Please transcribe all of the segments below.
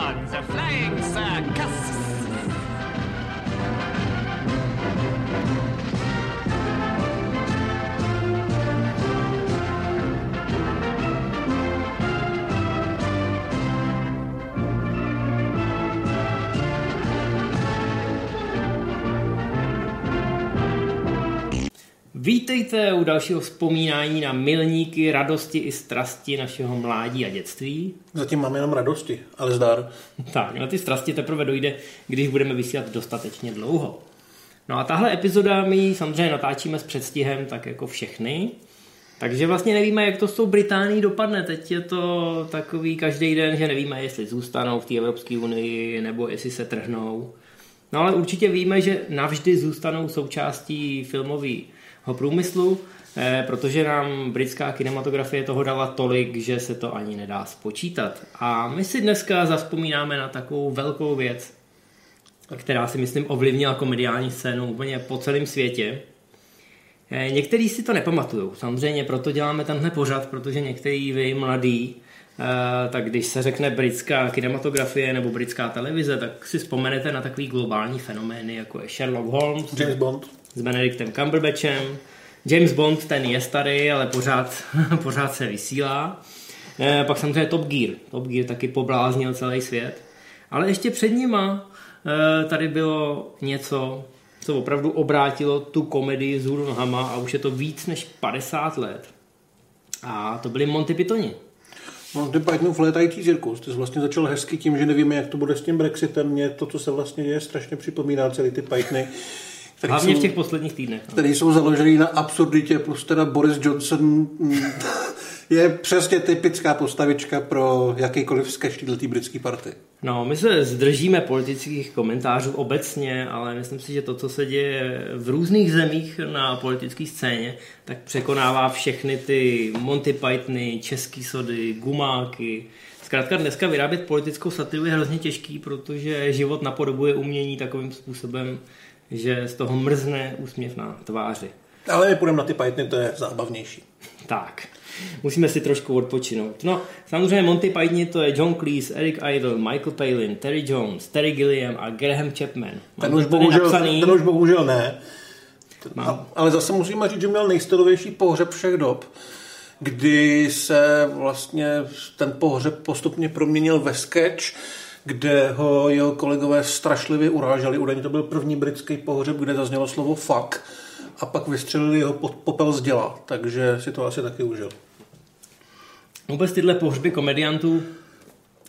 the flying circus. Vítejte u dalšího vzpomínání na milníky, radosti i strasti našeho mládí a dětství. Zatím máme jenom radosti, ale zdar. Tak, na ty strasti teprve dojde, když budeme vysílat dostatečně dlouho. No a tahle epizoda my samozřejmě natáčíme s předstihem, tak jako všechny. Takže vlastně nevíme, jak to s tou Británií dopadne. Teď je to takový každý den, že nevíme, jestli zůstanou v té Evropské unii nebo jestli se trhnou. No ale určitě víme, že navždy zůstanou součástí filmové průmyslu, eh, protože nám britská kinematografie toho dala tolik, že se to ani nedá spočítat. A my si dneska zaspomínáme na takovou velkou věc, která si myslím ovlivnila komediální scénu úplně po celém světě. Eh, někteří si to nepamatují, samozřejmě proto děláme tenhle pořad, protože některý vy mladí, eh, tak když se řekne britská kinematografie nebo britská televize, tak si vzpomenete na takový globální fenomény, jako je Sherlock Holmes, James Bond s Benedictem Cumberbatchem. James Bond, ten je starý, ale pořád, pořád se vysílá. E, pak samozřejmě Top Gear. Top Gear taky pobláznil celý svět. Ale ještě před nima e, tady bylo něco, co opravdu obrátilo tu komedii z hůru nohama a už je to víc než 50 let. A to byli Monty Pythoni. Monty Pythonův létající cirkus. Ty jsi vlastně začal hezky tím, že nevíme, jak to bude s tím Brexitem. Mě to, co se vlastně děje, strašně připomíná celý ty Pythony. Hlavně jsou, v těch posledních týdnech. No. Které jsou založený na absurditě, plus teda Boris Johnson mm, je přesně typická postavička pro jakýkoliv sketch této britské party. No, my se zdržíme politických komentářů obecně, ale myslím si, že to, co se děje v různých zemích na politické scéně, tak překonává všechny ty Monty Pythony, český sody, gumáky. Zkrátka dneska vyrábět politickou satiru je hrozně těžký, protože život napodobuje umění takovým způsobem, že z toho mrzne úsměv na tváři. Ale půjdeme na ty Pythony, to je zábavnější. Tak, musíme si trošku odpočinout. No, samozřejmě Monty Python to je John Cleese, Eric Idle, Michael Palin, Terry Jones, Terry Gilliam a Graham Chapman. ten už, bohužel, ten už bohužel ne. A, ale zase musíme říct, že měl nejstylovější pohřeb všech dob, kdy se vlastně ten pohřeb postupně proměnil ve sketch, kde ho jeho kolegové strašlivě uráželi. Údajně to byl první britský pohřeb, kde zaznělo slovo fuck a pak vystřelili jeho popel z děla, takže si to asi taky užil. Vůbec tyhle pohřby komediantů,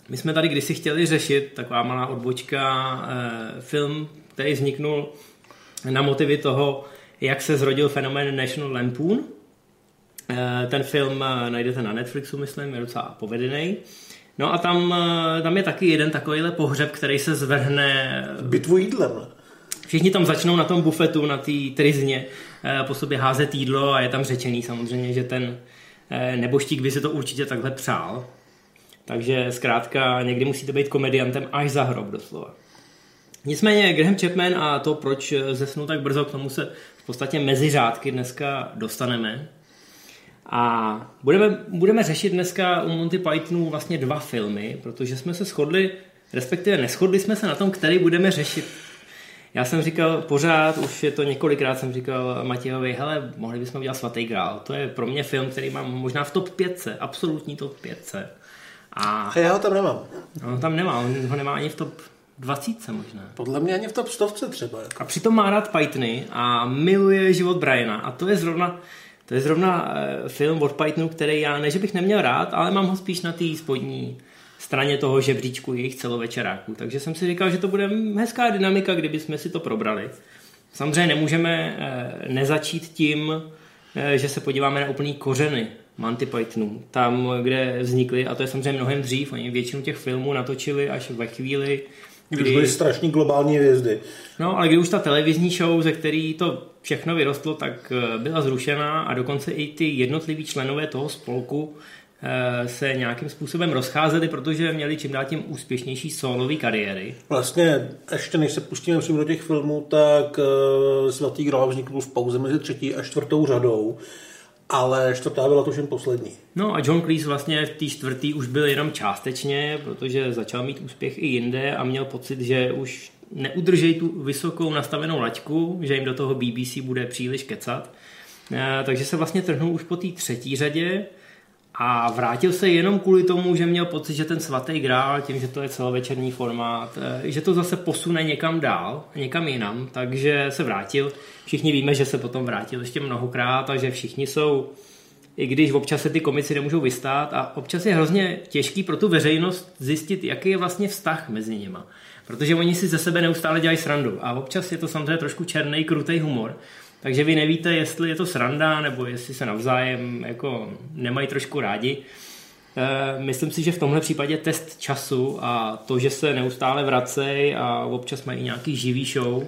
my jsme tady kdysi chtěli řešit, taková malá odbočka, eh, film, který vzniknul na motivy toho, jak se zrodil fenomén National Lampoon. Eh, ten film eh, najdete na Netflixu, myslím, je docela povedený. No a tam, eh, tam je taky jeden takovýhle pohřeb, který se zvrhne... Bitvu jídlem. Všichni tam začnou na tom bufetu, na té trizně eh, po sobě házet jídlo a je tam řečený samozřejmě, že ten eh, neboštík by si to určitě takhle přál. Takže zkrátka někdy musíte být komediantem až za hrob doslova. Nicméně Graham Chapman a to, proč zesnul tak brzo, k tomu se v podstatě mezi řádky dneska dostaneme. A budeme, budeme řešit dneska u Monty Pythonu vlastně dva filmy, protože jsme se shodli, respektive neschodli jsme se na tom, který budeme řešit. Já jsem říkal pořád, už je to několikrát jsem říkal Matějovi, hele, mohli bychom udělat Svatý grál. To je pro mě film, který mám možná v top 5, absolutní top 5. A, a já ho tam nemám. On tam nemá, on ho nemá ani v top 20 možná. Podle mě ani v top 100 třeba. Jako. A přitom má rád Pythony a miluje život Briana. A to je zrovna to je zrovna eh, film od Pythonu, který já ne, že bych neměl rád, ale mám ho spíš na té spodní straně toho žebříčku jejich celovečeráků. Takže jsem si říkal, že to bude hezká dynamika, kdyby jsme si to probrali. Samozřejmě nemůžeme eh, nezačít tím, eh, že se podíváme na úplný kořeny Monty Pythonu. Tam, kde vznikly, a to je samozřejmě mnohem dřív, oni většinu těch filmů natočili až ve chvíli, Kdy, kdy byly strašní globální hvězdy. No, ale když už ta televizní show, ze který to všechno vyrostlo, tak eh, byla zrušená a dokonce i ty jednotliví členové toho spolku eh, se nějakým způsobem rozcházeli, protože měli čím dál tím úspěšnější solové kariéry. Vlastně, ještě než se pustíme přímo do těch filmů, tak uh, Svatý grál vznikl v pauze mezi třetí a čtvrtou řadou ale čtvrtá byla tuším poslední. No a John Cleese vlastně v té čtvrtý už byl jenom částečně, protože začal mít úspěch i jinde a měl pocit, že už neudržej tu vysokou nastavenou laťku, že jim do toho BBC bude příliš kecat. Eh, takže se vlastně trhnul už po té třetí řadě a vrátil se jenom kvůli tomu, že měl pocit, že ten svatý grál, tím, že to je celovečerní formát, eh, že to zase posune někam dál, někam jinam, takže se vrátil. Všichni víme, že se potom vrátil ještě mnohokrát a že všichni jsou, i když občas se ty komici nemůžou vystát a občas je hrozně těžký pro tu veřejnost zjistit, jaký je vlastně vztah mezi nima. Protože oni si ze sebe neustále dělají srandu a občas je to samozřejmě trošku černý, krutý humor, takže vy nevíte, jestli je to sranda, nebo jestli se navzájem jako nemají trošku rádi. E, myslím si, že v tomhle případě test času a to, že se neustále vracejí a občas mají nějaký živý show, e,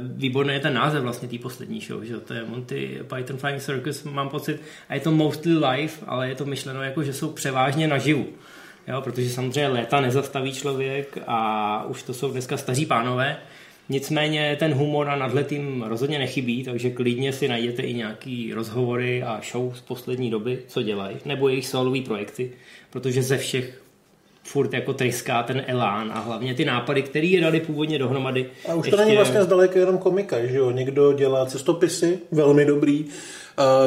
výborný je ten název vlastně té poslední show, že to je Monty Python Flying Circus, mám pocit, a je to mostly live, ale je to myšleno jako, že jsou převážně naživu. Jo, protože samozřejmě léta nezastaví člověk a už to jsou dneska staří pánové, Nicméně ten humor a nadhletým rozhodně nechybí, takže klidně si najděte i nějaký rozhovory a show z poslední doby, co dělají, nebo jejich solový projekty, protože ze všech furt jako tryská ten elán a hlavně ty nápady, které je dali původně dohromady. A už to ještě... není vlastně zdaleka jenom komika, že jo? Někdo dělá cestopisy, velmi dobrý,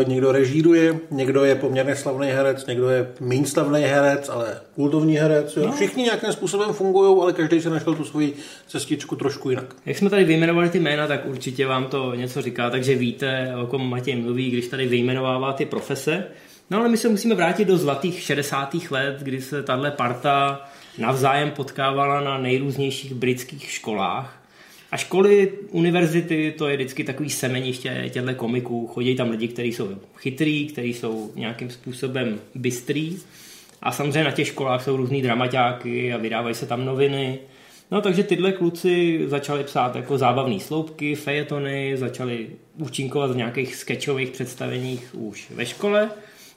někdo režíruje, někdo je poměrně slavný herec, někdo je méně slavný herec, ale kultovní herec. Jo. No. Všichni nějakým způsobem fungují, ale každý se našel tu svoji cestičku trošku jinak. Jak jsme tady vyjmenovali ty jména, tak určitě vám to něco říká, takže víte, o kom Matěj mluví, když tady vyjmenovává ty profese. No ale my se musíme vrátit do zlatých 60. let, kdy se tahle parta navzájem potkávala na nejrůznějších britských školách a školy, univerzity, to je vždycky takový semeniště těchto komiků. Chodí tam lidi, kteří jsou chytrý, kteří jsou nějakým způsobem bystrý. A samozřejmě na těch školách jsou různý dramaťáky a vydávají se tam noviny. No takže tyhle kluci začali psát jako zábavné sloupky, fejetony, začali účinkovat v nějakých sketchových představeních už ve škole.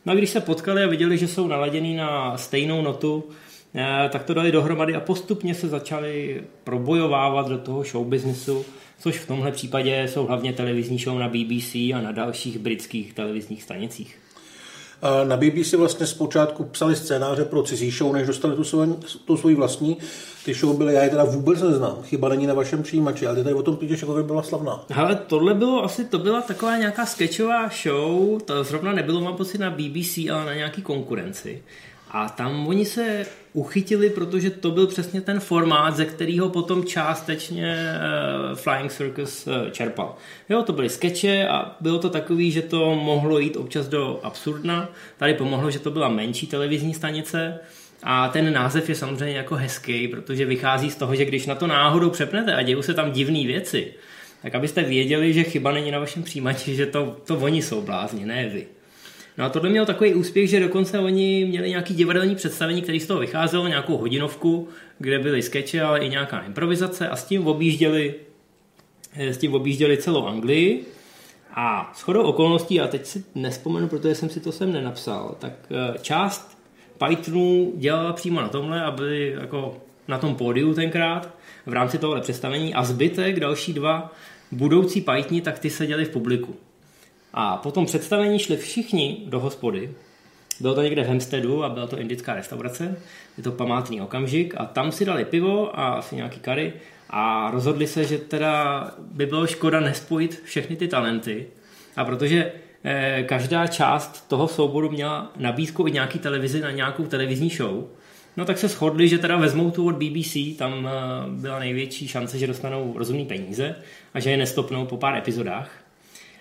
No a když se potkali a viděli, že jsou naladěni na stejnou notu, tak to dali dohromady a postupně se začali probojovávat do toho showbiznesu, což v tomhle případě jsou hlavně televizní show na BBC a na dalších britských televizních stanicích. Na BBC vlastně zpočátku psali scénáře pro cizí show, než dostali tu svoji, tu svoji vlastní. Ty show byly, já je teda vůbec neznám, chyba není na vašem přijímači, ale ty tady o tom píšeš, jako by byla slavná. Ale tohle bylo asi, to byla taková nějaká sketchová show, to zrovna nebylo, mám pocit, na BBC, ale na nějaký konkurenci. A tam oni se uchytili, protože to byl přesně ten formát, ze kterého potom částečně uh, Flying Circus uh, čerpal. Jo, to byly skeče a bylo to takový, že to mohlo jít občas do absurdna. Tady pomohlo, že to byla menší televizní stanice, a ten název je samozřejmě jako hezký, protože vychází z toho, že když na to náhodou přepnete a dějou se tam divné věci, tak abyste věděli, že chyba není na vašem přijímači, že to, to oni jsou blázni, ne vy. No a tohle mělo takový úspěch, že dokonce oni měli nějaký divadelní představení, který z toho vycházelo, nějakou hodinovku, kde byly skeče, ale i nějaká improvizace a s tím objížděli, eh, s tím objížděli celou Anglii. A shodou okolností, a teď si nespomenu, protože jsem si to sem nenapsal, tak eh, část Pythonů dělala přímo na tomhle a byli jako na tom pódiu tenkrát v rámci tohle představení a zbytek, další dva budoucí Pythoni, tak ty seděli v publiku. A po tom představení šli všichni do hospody. Bylo to někde v Hemstedu a byla to indická restaurace. Je to památný okamžik a tam si dali pivo a asi nějaký kary a rozhodli se, že teda by bylo škoda nespojit všechny ty talenty. A protože eh, každá část toho souboru měla nabídku i nějaký televizi na nějakou televizní show, no tak se shodli, že teda vezmou tu od BBC, tam eh, byla největší šance, že dostanou rozumný peníze a že je nestopnou po pár epizodách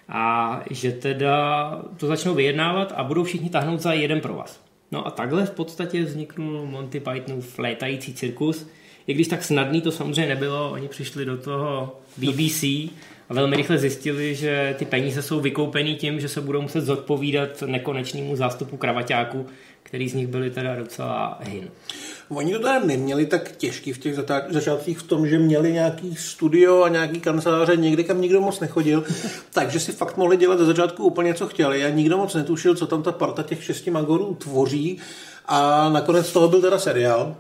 a že teda to začnou vyjednávat a budou všichni tahnout za jeden pro vás. No a takhle v podstatě vzniknul Monty Pythonův létající cirkus, i když tak snadný to samozřejmě nebylo, oni přišli do toho BBC a velmi rychle zjistili, že ty peníze jsou vykoupený tím, že se budou muset zodpovídat nekonečnému zástupu kravaťáků, který z nich byli teda docela hin. Oni to teda neměli tak těžký v těch začátcích v tom, že měli nějaký studio a nějaký kanceláře někde, kam nikdo moc nechodil, takže si fakt mohli dělat ze začátku úplně co chtěli a nikdo moc netušil, co tam ta parta těch šesti magorů tvoří a nakonec z toho byl teda seriál,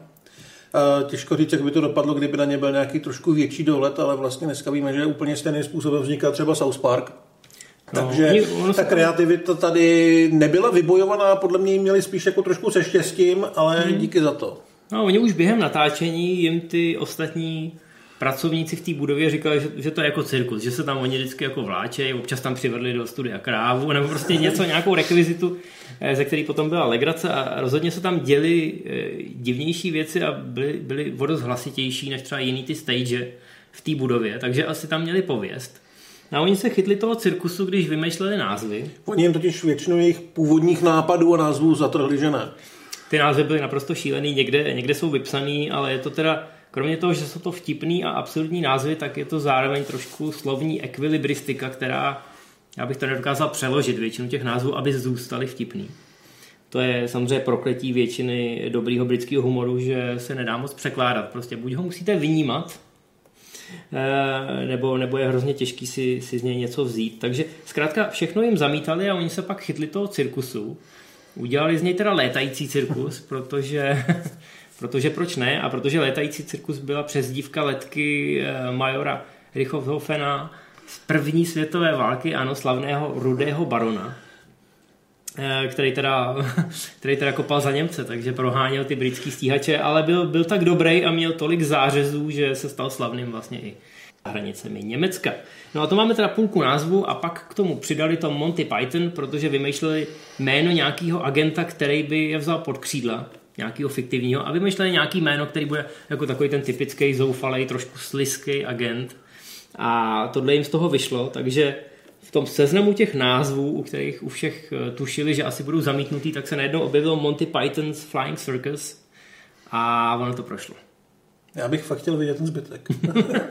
Těžko říct, jak by to dopadlo, kdyby na ně byl nějaký trošku větší dohled, ale vlastně dneska víme, že úplně stejným způsobem vzniká třeba South Park. No, Takže no, ta kreativita tady nebyla vybojovaná, podle mě ji měli spíš jako trošku se štěstím, ale hmm. díky za to. No, oni už během natáčení jim ty ostatní pracovníci v té budově říkali, že, že to je jako cirkus, že se tam oni vždycky jako vláčejí, občas tam přivedli do studia krávu, nebo prostě něco, nějakou rekvizitu, eh, ze který potom byla legrace a rozhodně se tam děli eh, divnější věci a byly, byly vodost hlasitější než třeba jiný ty stage v té budově, takže asi tam měli pověst. A oni se chytli toho cirkusu, když vymýšleli názvy. Oni jim totiž většinu jejich původních nápadů a názvů zatrhli, že ne. Ty názvy byly naprosto šílený, někde, někde jsou vypsaný, ale je to teda Kromě toho, že jsou to vtipný a absurdní názvy, tak je to zároveň trošku slovní ekvilibristika, která, já bych to nedokázal přeložit většinu těch názvů, aby zůstaly vtipný. To je samozřejmě prokletí většiny dobrýho britského humoru, že se nedá moc překládat. Prostě buď ho musíte vynímat, eh, nebo, nebo je hrozně těžký si, si z něj něco vzít. Takže zkrátka všechno jim zamítali a oni se pak chytli toho cirkusu. Udělali z něj teda létající cirkus, protože Protože proč ne? A protože létající cirkus byla přezdívka letky eh, majora Richthofena z první světové války, ano, slavného rudého barona, eh, který teda, který teda kopal za Němce, takže proháněl ty britský stíhače, ale byl, byl tak dobrý a měl tolik zářezů, že se stal slavným vlastně i hranicemi Německa. No a to máme teda půlku názvu a pak k tomu přidali to Monty Python, protože vymýšleli jméno nějakého agenta, který by je vzal pod křídla nějakého fiktivního a vymýšleli nějaký jméno, který bude jako takový ten typický zoufalý, trošku sliský agent. A tohle jim z toho vyšlo, takže v tom seznamu těch názvů, u kterých u všech eh, tušili, že asi budou zamítnutý, tak se najednou objevilo Monty Python's Flying Circus a ono to prošlo. Já bych fakt chtěl vidět ten zbytek.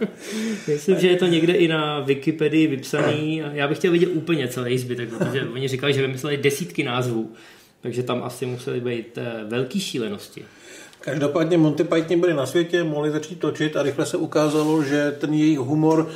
Myslím, že je to někde i na Wikipedii vypsaný. Já bych chtěl vidět úplně celý zbytek, protože oni říkali, že vymysleli desítky názvů takže tam asi museli být eh, velký šílenosti. Každopádně Monty Python byli na světě, mohli začít točit a rychle se ukázalo, že ten jejich humor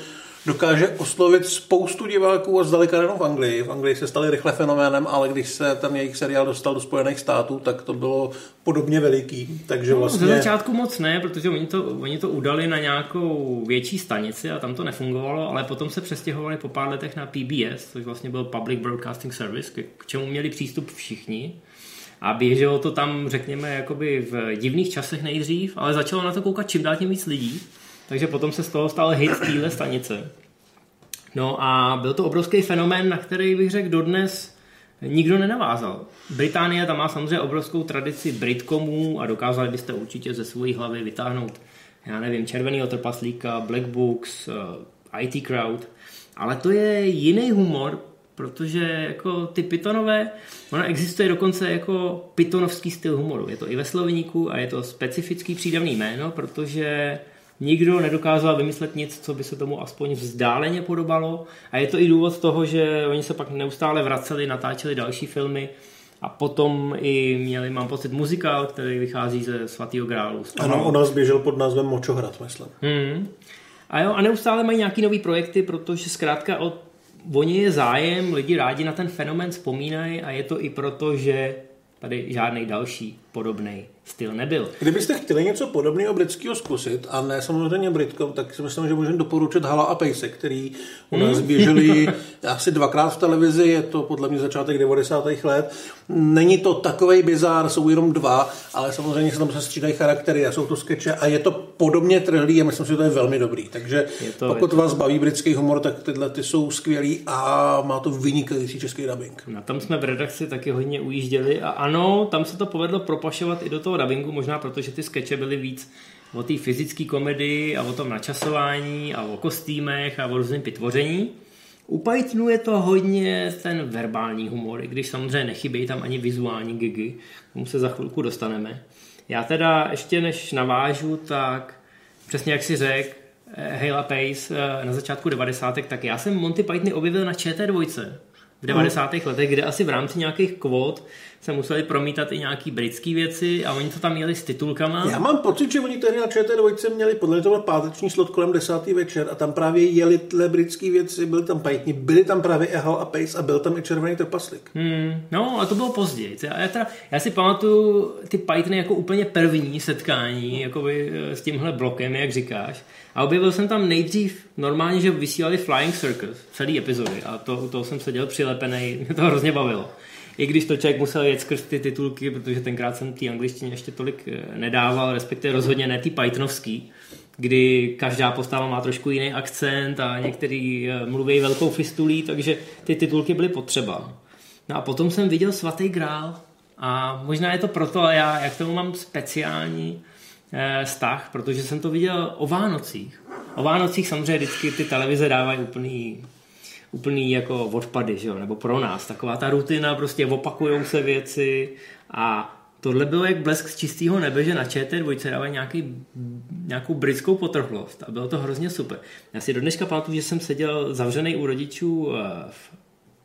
dokáže oslovit spoustu diváků a zdaleka jenom v Anglii. V Anglii se stali rychle fenoménem, ale když se ten jejich seriál dostal do Spojených států, tak to bylo podobně veliký. Takže vlastně... No, ze začátku moc ne, protože oni to, oni to udali na nějakou větší stanici a tam to nefungovalo, ale potom se přestěhovali po pár letech na PBS, což vlastně byl Public Broadcasting Service, k čemu měli přístup všichni. A běželo to tam, řekněme, jakoby v divných časech nejdřív, ale začalo na to koukat čím dál tím víc lidí. Takže potom se z toho stal hit téhle stanice. No a byl to obrovský fenomén, na který bych řekl dodnes nikdo nenavázal. Británie tam má samozřejmě obrovskou tradici Britcomů a dokázali byste určitě ze své hlavy vytáhnout, já nevím, Červený trpaslíka, Black Books, eh, IT Crowd, ale to je jiný humor, protože jako ty pitonové, ona existuje dokonce jako pitonovský styl humoru. Je to i ve sloveníku a je to specifický přídavný jméno, protože nikdo nedokázal vymyslet nic, co by se tomu aspoň vzdáleně podobalo. A je to i důvod toho, že oni se pak neustále vraceli, natáčeli další filmy a potom i měli, mám pocit, muzikál, který vychází ze Svatého grálu. Ano, u nás běžel pod názvem Močohrad, myslím. Hmm. A jo, a neustále mají nějaký nový projekty, protože zkrátka o, oni je zájem, lidi rádi na ten fenomen vzpomínají a je to i proto, že tady žádný další podobný styl nebyl. Kdybyste chtěli něco podobného britského zkusit, a ne samozřejmě Britkou, tak si myslím, že můžeme doporučit Hala a Pejse, který u nás hmm. běželi asi dvakrát v televizi, je to podle mě začátek 90. let. Není to takový bizár, jsou jenom dva, ale samozřejmě se tam se střídají charaktery a jsou to skeče a je to podobně trhlý a myslím si, že to je velmi dobrý. Takže to, pokud vás baví britský humor, tak tyhle ty jsou skvělý a má to vynikající český dubbing. Na tom jsme v redakci taky hodně ujížděli a ano, tam se to povedlo propašovat i do toho dubbingu, možná protože ty skeče byly víc o té fyzické komedii a o tom načasování a o kostýmech a o různém vytvoření. U Pythonu je to hodně ten verbální humor, i když samozřejmě nechybějí tam ani vizuální gigy, k tomu se za chvilku dostaneme. Já teda ještě než navážu, tak přesně jak si řekl, Hale Pace eh, na začátku 90. tak já jsem Monty Pythony objevil na ČT2 v 90. Hmm. letech, kde asi v rámci nějakých kvót se museli promítat i nějaký britské věci a oni to tam měli s titulkama. Já mám pocit, že oni tady na ČT2 měli podle toho páteční slot kolem desátý večer a tam právě jeli tyhle britské věci, byly tam pajtní, byly tam právě Ehal a Pace a byl tam i červený trpaslík. Hmm, no, a to bylo později. Já, teda, já si pamatuju ty Pythony jako úplně první setkání jakoby, eh, s tímhle blokem, jak říkáš. A objevil jsem tam nejdřív normálně, že vysílali Flying Circus, celý epizody a to, to jsem seděl přilepený, mě to hrozně bavilo. I když to člověk musel jet skrz ty titulky, protože tenkrát jsem té angličtině ještě tolik eh, nedával, respektive rozhodně ne ty Pythonovský, kdy každá postava má trošku jiný akcent a některý eh, mluví velkou fistulí, takže ty titulky byly potřeba. No a potom jsem viděl Svatý grál a možná je to proto, a já jak tomu mám speciální eh, vztah, protože jsem to viděl o Vánocích. O Vánocích samozřejmě vždycky ty televize dávají úplný úplný jako odpady, že jo? nebo pro nás. Taková ta rutina, prostě opakujou se věci a tohle bylo jak blesk z čistého nebe, že na ČT2 dávají nějaký, nějakou britskou potrhlost a bylo to hrozně super. Já si do dneška pamatuju, že jsem seděl zavřený u rodičů eh, v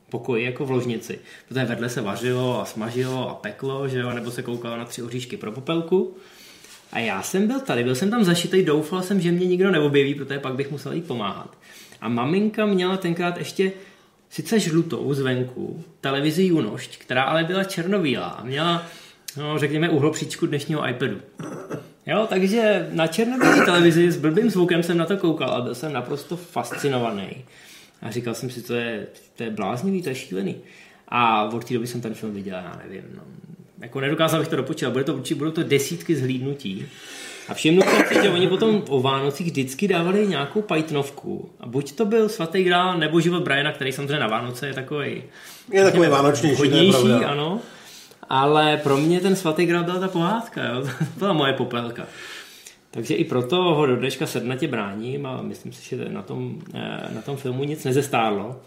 pokoji jako v ložnici, protože vedle se vařilo a smažilo a peklo, že jo? nebo se koukalo na tři oříšky pro popelku. A já jsem byl tady, byl jsem tam zašitý, doufal jsem, že mě nikdo neobjeví, protože pak bych musel jít pomáhat. A maminka měla tenkrát ještě sice žlutou zvenku televizi Junošť, která ale byla černobílá a měla, no, řekněme, uhlopříčku dnešního iPadu. Jo, takže na černobílé televizi s blbým zvukem jsem na to koukal a byl jsem naprosto fascinovaný. A říkal jsem si, to je, to je bláznivý, to je šílený. A od té doby jsem ten film viděl, já nevím, no, jako nedokázal bych to dopočítat, bude to, budou to desítky zhlídnutí. A všimnu jsem si, že oni potom o Vánocích vždycky dávali nějakou Pythonovku. A buď to byl svatý grál, nebo život Briana, který samozřejmě na Vánoce je takový. Je takový vánočnější, hodnější, ano. Ale pro mě ten svatý grál byla ta pohádka, jo? to byla moje popelka. Takže i proto ho do dneška sednatě bráním a myslím si, že na tom, eh, na tom filmu nic nezestárlo.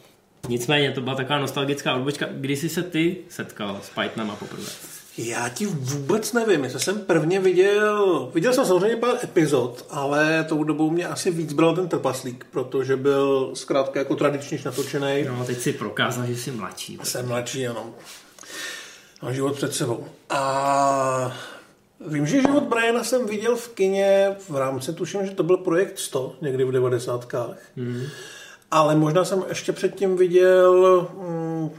Nicméně to byla taková nostalgická odbočka. Kdy jsi se ty setkal s Pythonama poprvé? Já ti vůbec nevím, jestli jsem prvně viděl, viděl jsem samozřejmě pár epizod, ale tou dobou mě asi víc bral ten trpaslík, protože byl zkrátka jako tradičně natočený. No, teď si prokázal, že jsi mladší. Jsem mladší, ano. Mám život před sebou. A vím, že život Briana jsem viděl v kině v rámci, tuším, že to byl projekt 100, někdy v devadesátkách. Hmm. Ale možná jsem ještě předtím viděl... Hmm,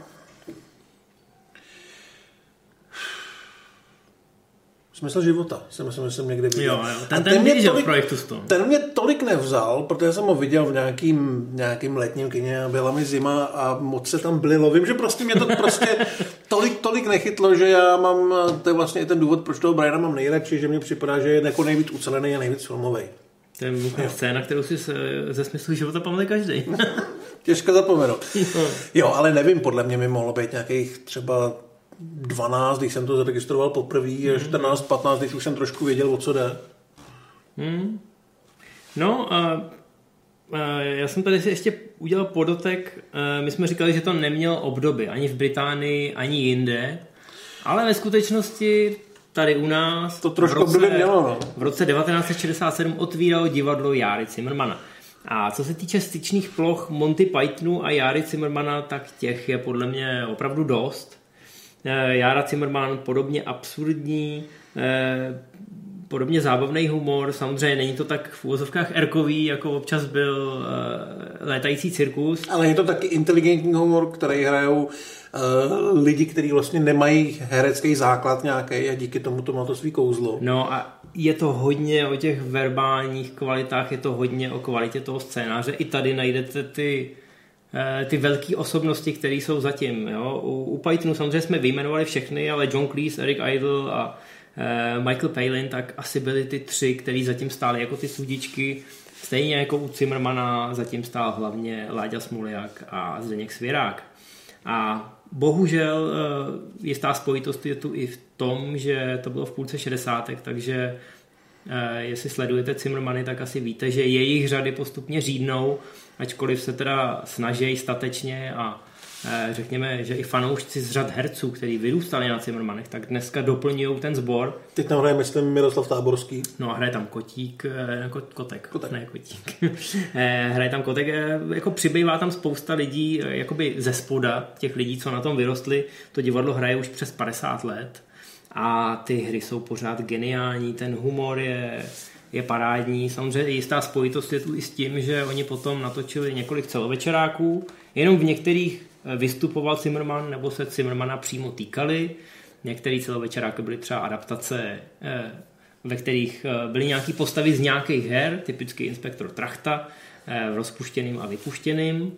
Smysl života jsem myslím, že jsem někde viděl. Jo, jo. Ten, ten, ten, mě tolik, projektu ten mě tolik nevzal, protože jsem ho viděl v nějakým, nějakým letním kině a byla mi zima a moc se tam blilo. Vím, že prostě mě to prostě tolik, tolik nechytlo, že já mám, to je vlastně i ten důvod, proč toho Briana mám nejradši, že mi připadá, že je jako nejvíc ucelený a nejvíc filmový. To je scéna, kterou si ze smyslu života pamatuje každý. Těžko zapomenout. Jo, ale nevím, podle mě mi mohlo být nějakých třeba 12, když jsem to zaregistroval poprvé, mm. 14, 15, když už jsem trošku věděl, o co jde. Hmm. No a, a já jsem tady si ještě udělal podotek. My jsme říkali, že to neměl obdoby ani v Británii, ani jinde, ale ve skutečnosti tady u nás to trošku v roce, mělo, no. v roce 1967 otvíralo divadlo Járy Zimmermana. A co se týče styčných ploch Monty Pythonu a Járy Zimmermana, tak těch je podle mě opravdu dost. Eh, Jára Zimmerman podobně absurdní, eh, podobně zábavný humor, samozřejmě není to tak v úvozovkách erkový, jako občas byl uh, létající cirkus. Ale je to taky inteligentní humor, který hrajou uh, lidi, kteří vlastně nemají herecký základ nějaký a díky tomu to má to svý kouzlo. No a je to hodně o těch verbálních kvalitách, je to hodně o kvalitě toho scénáře. I tady najdete ty Eh, ty velké osobnosti, které jsou zatím. Jo? U, u Pythonu samozřejmě jsme vyjmenovali všechny, ale John Cleese, Eric Idle a uh, Michael Palin, tak asi byly ty tři, který zatím stály jako ty sudičky. Stejně jako u Zimmermana zatím stál hlavně Láďa Smuliak a Zdeněk Svěrák. A bohužel uh, jistá spojitost je tu i v tom, že to bylo v půlce 60. takže jestli sledujete Zimmermany, tak asi víte, že jejich řady postupně řídnou ačkoliv se teda snaží statečně a eh, řekněme, že i fanoušci z řad herců, kteří vyrůstali na Cimrmanech, tak dneska doplňují ten sbor. Teď tam hraje, myslím, Miroslav Táborský. No a hraje tam Kotík, eh, ko, Kotek, Kotek, ne Kotík. Eh, hraje tam Kotek, jako přibývá tam spousta lidí, jakoby ze spoda, těch lidí, co na tom vyrostli. To divadlo hraje už přes 50 let a ty hry jsou pořád geniální, ten humor je je parádní. Samozřejmě jistá spojitost je tu i s tím, že oni potom natočili několik celovečeráků, jenom v některých eh, vystupoval Zimmerman nebo se Zimmermana přímo týkali. Některé celovečeráky byly třeba adaptace, eh, ve kterých eh, byly nějaké postavy z nějakých her, typicky Inspektor Trachta, v rozpuštěným a vypuštěným,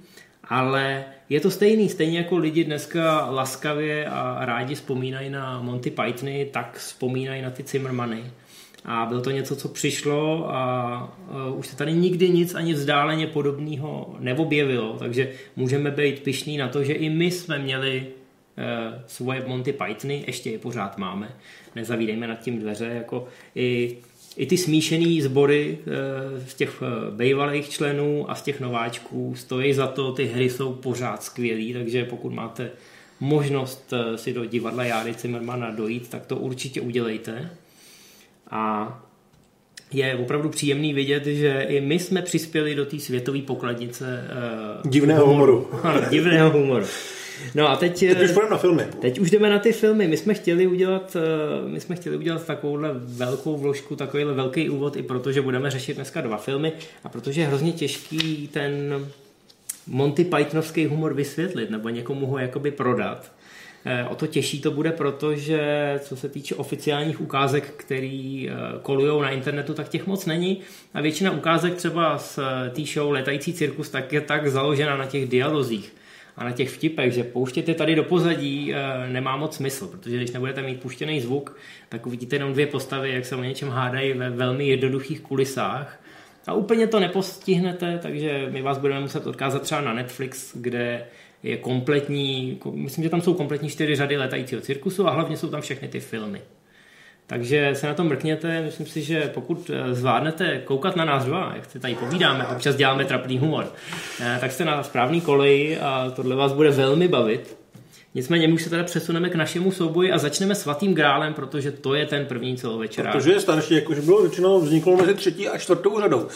ale je to stejný, stejně jako lidi dneska laskavě a rádi vzpomínají na Monty Pythony, tak vzpomínají na ty Zimmermany. A bylo to něco, co přišlo a uh, už se tady nikdy nic ani vzdáleně podobného neobjevilo, takže můžeme být pišní na to, že i my jsme měli uh, svoje Monty Pythony, ještě je pořád máme, nezavídejme nad tím dveře, jako i, i ty smíšený sbory uh, z těch bývalých členů a z těch nováčků stojí za to, ty hry jsou pořád skvělý, takže pokud máte možnost si do divadla Járy Zimmermana dojít, tak to určitě udělejte. A je opravdu příjemný vidět, že i my jsme přispěli do té světové pokladnice uh, divného humoru. Ano, divného humoru. No a teď... Teď už na filmy. Teď už jdeme na ty filmy. My jsme chtěli udělat, eh, my jsme chtěli udělat takovouhle velkou vložku, takovýhle velký úvod, i protože budeme řešit dneska dva filmy a protože je hrozně těžký ten Monty Pythonovský humor vysvětlit nebo někomu ho jakoby prodat. Eh, o to těžší to bude, protože co se týče oficiálních ukázek, který eh, kolují na internetu, tak těch moc není. A většina ukázek třeba z eh, té show Letající cirkus tak je tak založena na těch dialozích a na těch vtipech, že pouštět tady do pozadí nemá moc smysl, protože když nebudete mít puštěný zvuk, tak uvidíte jenom dvě postavy, jak se o něčem hádají ve velmi jednoduchých kulisách. A úplně to nepostihnete, takže my vás budeme muset odkázat třeba na Netflix, kde je kompletní, myslím, že tam jsou kompletní čtyři řady letajícího cirkusu a hlavně jsou tam všechny ty filmy. Takže se na to mrkněte, myslím si, že pokud eh, zvládnete koukat na nás dva, jak se tady povídáme, občas děláme trapný humor, eh, tak jste na správný koleji a tohle vás bude velmi bavit. Nicméně my už se teda přesuneme k našemu souboji a začneme svatým grálem, protože to je ten první celovečerák. Protože je starší, jak už bylo řečeno, vzniklo mezi třetí a čtvrtou řadou.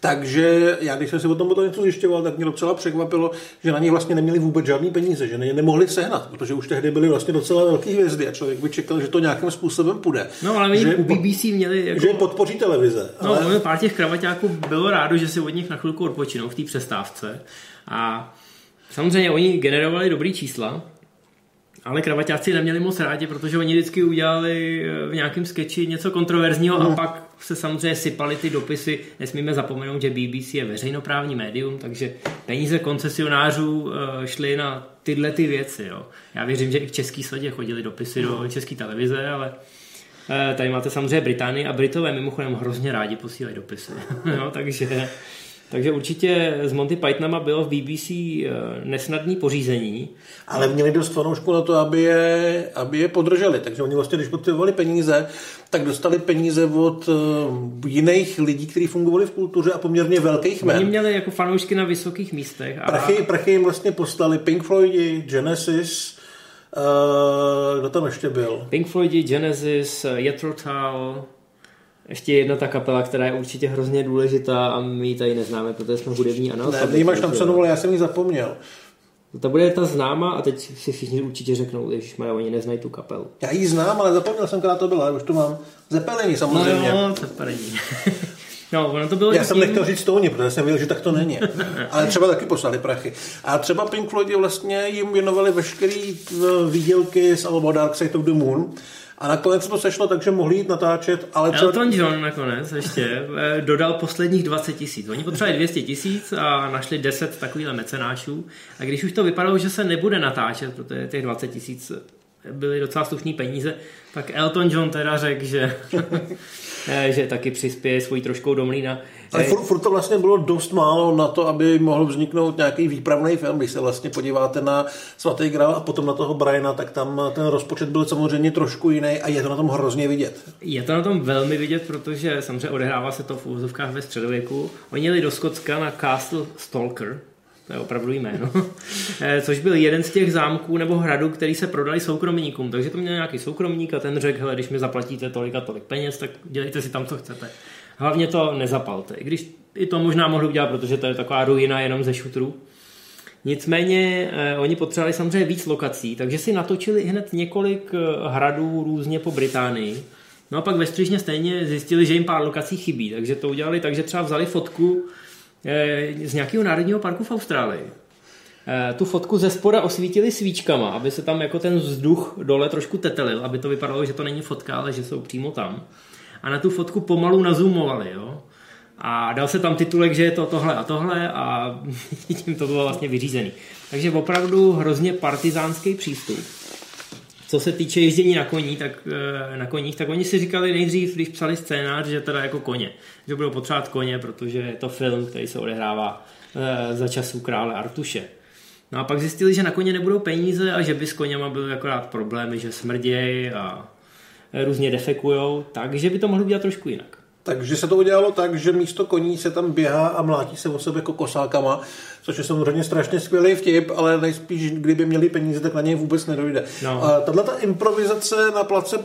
Takže já, když jsem si o tom něco zjišťoval, tak mě docela překvapilo, že na ně vlastně neměli vůbec žádný peníze, že je nemohli sehnat, protože už tehdy byly vlastně docela velké hvězdy a člověk by čekal, že to nějakým způsobem půjde. No ale že, u BBC měli... Jako... Že podpoří televize. No, ale... pár těch kravaťáků bylo rádo, že si od nich na chvilku odpočinou v té přestávce. A samozřejmě oni generovali dobrý čísla, ale kravaťáci neměli moc rádi, protože oni vždycky udělali eh, v nějakém sketchi něco kontroverzního mm. a pak se samozřejmě sypaly ty dopisy. Nesmíme zapomenout, že BBC je veřejnoprávní médium, takže peníze koncesionářů eh, šly na tyhle ty věci. Jo. Já věřím, že i v České sledě chodili dopisy do České televize, ale eh, tady máte samozřejmě Británii a Britové mimochodem hrozně rádi posílají dopisy. jo, takže takže určitě s Monty Pythonama bylo v BBC eh, nesnadný pořízení. Ale měli dost fanoušků na to, aby je, aby je podrželi. Takže oni vlastně, když potřebovali peníze, tak dostali peníze od uh, jiných lidí, kteří fungovali v kultuře a poměrně velkých men. Oni měli jako fanoušky na vysokých místech. A... Prachy, prachy jim vlastně poslali Pink Floyd, Genesis, uh, kdo tam ještě byl? Pink Floyd, Genesis, Jethro Tull, ještě jedna ta kapela, která je určitě hrozně důležitá a my ji tady neznáme, protože jsme hudební analfabeti. Ne, nemáš tam cenu, ale já jsem ji zapomněl. To bude ta známa a teď si všichni určitě řeknou, že mají, oni neznají tu kapelu. Já ji znám, ale zapomněl jsem, která to byla, už tu mám. Zepelení samozřejmě. No, Zepelení. No, ono to bylo Já jsem tím... nechtěl říct Tony, protože jsem věděl, že tak to není. Ale třeba taky poslali prachy. A třeba Pink Floyd vlastně jim věnovali veškerý eh, výdělky z albumu Dark Side of the Moon a nakonec to sešlo, takže mohli jít natáčet. Ale třeba... Elton John nakonec ještě eh, dodal posledních 20 tisíc. Oni potřebovali 200 tisíc a našli 10 takových mecenášů. A když už to vypadalo, že se nebude natáčet, protože těch 20 tisíc byly docela slušné peníze, tak Elton John teda řekl, že, že taky přispěje svojí troškou do mlína. Ale furt, furt to vlastně bylo dost málo na to, aby mohl vzniknout nějaký výpravný film. Když se vlastně podíváte na Svatý Grál a potom na toho Briana, tak tam ten rozpočet byl samozřejmě trošku jiný a je to na tom hrozně vidět. Je to na tom velmi vidět, protože samozřejmě odehrává se to v úvozovkách ve středověku. Oni jeli do Skotska na Castle Stalker, to je opravdu jméno, eh, což byl jeden z těch zámků nebo hradů, který se prodali soukromníkům. Takže to měl nějaký soukromník a ten řekl, hele, když mi zaplatíte tolik a tolik peněz, tak dělejte si tam, co chcete. Hlavně to nezapalte. I když i to možná mohli udělat, protože to je taková ruina jenom ze šutrů. Nicméně eh, oni potřebovali samozřejmě víc lokací, takže si natočili hned několik eh, hradů různě po Británii. No a pak ve Střížně stejně zjistili, že jim pár lokací chybí, takže to udělali tak, že třeba vzali fotku z nějakého národního parku v Austrálii. Eh, tu fotku ze spoda osvítili svíčkama, aby se tam jako ten vzduch dole trošku tetelil, aby to vypadalo, že to není fotka, ale že jsou přímo tam. A na tu fotku pomalu nazoomovali, jo. A dal se tam titulek, že je to tohle a tohle a tím to bylo vlastně vyřízený. Takže opravdu hrozně partizánský přístup. Co se týče ježdění na koní, tak eh, na koních, tak oni si říkali nejdřív, když psali scénář, že teda jako koně. Že budou potřebovat koně, protože je to film, který se odehrává eh, za časů krále Artuše. No a pak zjistili, že na koně nebudou peníze a že by s koněma byly akorát problémy, že smrdějí a různě defekujou, takže by to mohlo být trošku jinak. Takže se to udělalo tak, že místo koní se tam běhá a mlátí se o sebe jako kosákama, což je samozřejmě strašně skvělý vtip, ale nejspíš, kdyby měli peníze, tak na něj vůbec nedojde. No. Tahle ta improvizace na place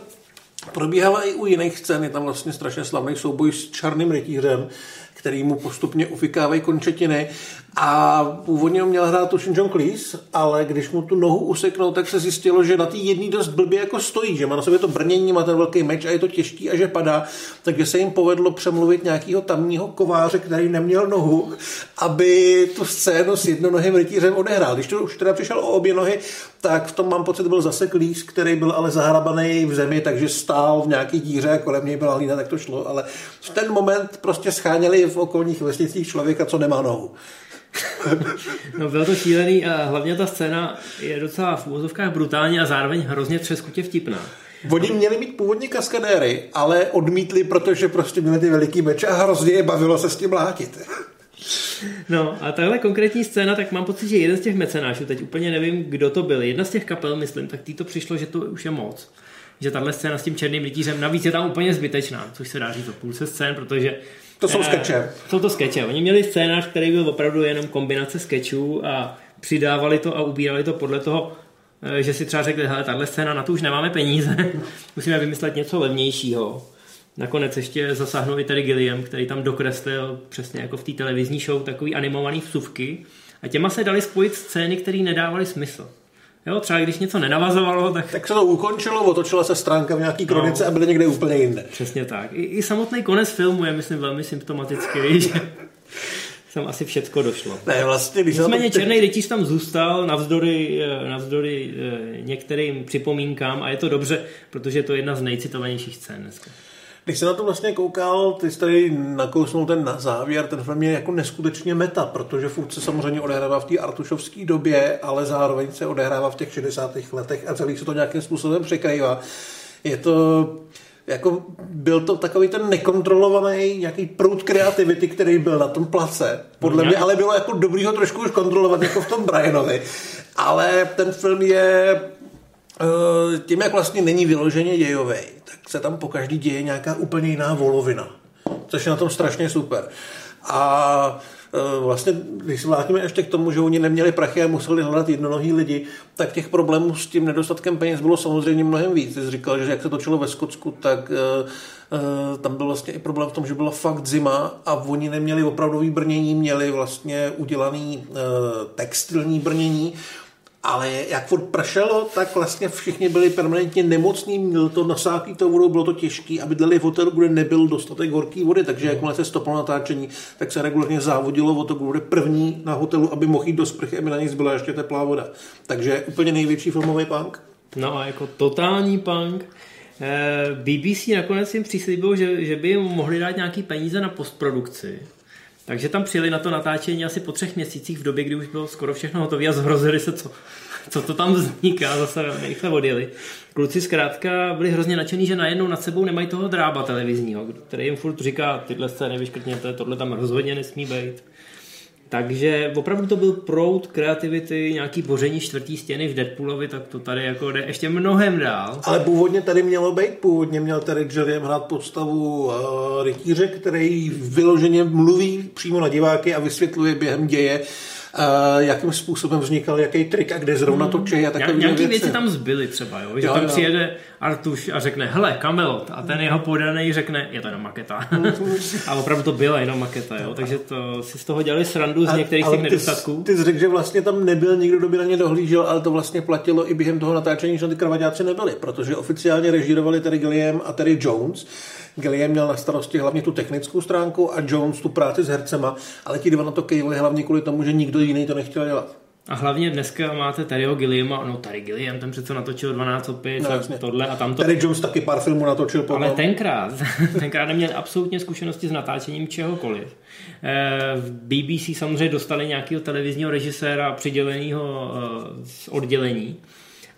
probíhala i u jiných scén. Je tam vlastně strašně slavný souboj s černým rytířem, který mu postupně ufikávají končetiny. A původně ho měl hrát tuším John Cleese, ale když mu tu nohu useknou, tak se zjistilo, že na té jedný dost blbě jako stojí, že má na sobě to brnění, má ten velký meč a je to těžký a že padá, takže se jim povedlo přemluvit nějakého tamního kováře, který neměl nohu, aby tu scénu s jednonohým rytířem odehrál. Když to už teda přišel o obě nohy, tak v tom mám pocit, byl zase Cleese, který byl ale zahrabaný v zemi, takže stál v nějaký díře kolem něj byla hlína, tak to šlo, ale v ten moment prostě scháněli v okolních vesnicích člověka, co nemá nohu. no bylo to šílený a hlavně ta scéna je docela v úvozovkách brutální a zároveň hrozně třeskutě vtipná. Oni měli mít původně kaskadéry, ale odmítli, protože prostě měli ty veliký meče a hrozně je bavilo se s tím látit. No a tahle konkrétní scéna, tak mám pocit, že jeden z těch mecenášů, teď úplně nevím, kdo to byl, jedna z těch kapel, myslím, tak tý to přišlo, že to už je moc. Že tahle scéna s tím černým rytířem, navíc je tam úplně zbytečná, což se dá říct o půlce scén, protože to jsou eh, skeče. Jsou to skeče. Oni měli scénář, který byl opravdu jenom kombinace skečů a přidávali to a ubírali to podle toho, eh, že si třeba řekli, hele, tahle scéna, na to už nemáme peníze, musíme vymyslet něco levnějšího. Nakonec ještě zasáhnul i tady Gilliam, který tam dokreslil přesně jako v té televizní show takový animovaný vsuvky a těma se dali spojit scény, které nedávaly smysl. Jo, třeba když něco nenavazovalo, tak... Tak se to ukončilo, otočila se stránka v nějaký kronice no, a byly někde úplně jinde. Přesně tak. I, I samotný konec filmu je, myslím, velmi symptomatický, že tam asi všecko došlo. Ne, vlastně, když Nicméně to... Černý rytíř tam zůstal navzdory, eh, navzdory eh, některým připomínkám a je to dobře, protože je to jedna z nejcitovanějších scén dneska. Když se na to vlastně koukal, ty jsi tady nakousnul ten na závěr, ten film je jako neskutečně meta, protože furt se samozřejmě odehrává v té artušovské době, ale zároveň se odehrává v těch 60. letech a celý se to nějakým způsobem překrývá. Je to jako byl to takový ten nekontrolovaný nějaký proud kreativity, který byl na tom place. Podle mě ale bylo jako dobrý ho trošku už kontrolovat, jako v tom Brianovi. Ale ten film je tím, jak vlastně není vyloženě dějový, tak se tam po každý děje nějaká úplně jiná volovina. Což je na tom strašně super. A e, vlastně, když se vrátíme ještě k tomu, že oni neměli prachy a museli hledat jednonohý lidi, tak těch problémů s tím nedostatkem peněz bylo samozřejmě mnohem víc. Jsi říkal, že jak se točilo ve Skotsku, tak e, e, tam byl vlastně i problém v tom, že byla fakt zima a oni neměli opravdový brnění, měli vlastně udělaný textilní brnění, ale jak furt pršelo, tak vlastně všichni byli permanentně nemocní, měl to nasáklý to vodou, bylo to těžké a bydleli v hotelu, kde nebyl dostatek horké vody, takže no. jakmile se stoplo natáčení, tak se regulárně závodilo o to, kdo bude první na hotelu, aby mohl jít do sprchy, aby na něj zbyla ještě teplá voda. Takže úplně největší filmový punk. No a jako totální punk. Eh, BBC nakonec jim přislíbil, že, že by jim mohli dát nějaký peníze na postprodukci takže tam přijeli na to natáčení asi po třech měsících v době, kdy už bylo skoro všechno hotové a zhrozili se, co, co to tam vzniká, zase rychle odjeli. Kluci zkrátka byli hrozně nadšení, že najednou nad sebou nemají toho drába televizního, který jim furt říká, tyhle scény vyškrtněte, tohle tam rozhodně nesmí být. Takže opravdu to byl proud kreativity, nějaký boření čtvrtý stěny v Deadpoolovi, tak to tady jako jde ještě mnohem dál. Ale původně tady mělo být, původně měl tady Jerem hrát postavu uh, rytíře, který vyloženě mluví přímo na diváky a vysvětluje během děje jakým způsobem vznikal, jaký trik a kde zrovna to točí a takové Nějaké věci. věci tam zbyly třeba, jo? že Jo, tam jo. přijede Artuš a řekne, hele, Camelot, a ten jeho podaný řekne, je to jenom maketa. a opravdu to byla jenom maketa, jo? takže to si z toho dělali srandu z A- některých těch nedostatků. Ty jsi řekl, že vlastně tam nebyl nikdo, kdo by na ně dohlížel, ale to vlastně platilo i během toho natáčení, že ty kravaťáci nebyli, protože oficiálně režírovali Terry Gilliam a Terry Jones. Gilliam měl na starosti hlavně tu technickou stránku a Jones tu práci s hercema, ale ti dva na to kejvali hlavně kvůli tomu, že nikdo jiný to nechtěl dělat. A hlavně dneska máte Terryho Gilliama, no Terry Gilliam, ten přece natočil 12 opět, No, jasně. tohle a tamto. Terry Jones taky pár filmů natočil potom. Ale tenkrát, tenkrát neměl absolutně zkušenosti s natáčením čehokoliv. Eh, V BBC samozřejmě dostali nějakého televizního režiséra přiděleného eh, z oddělení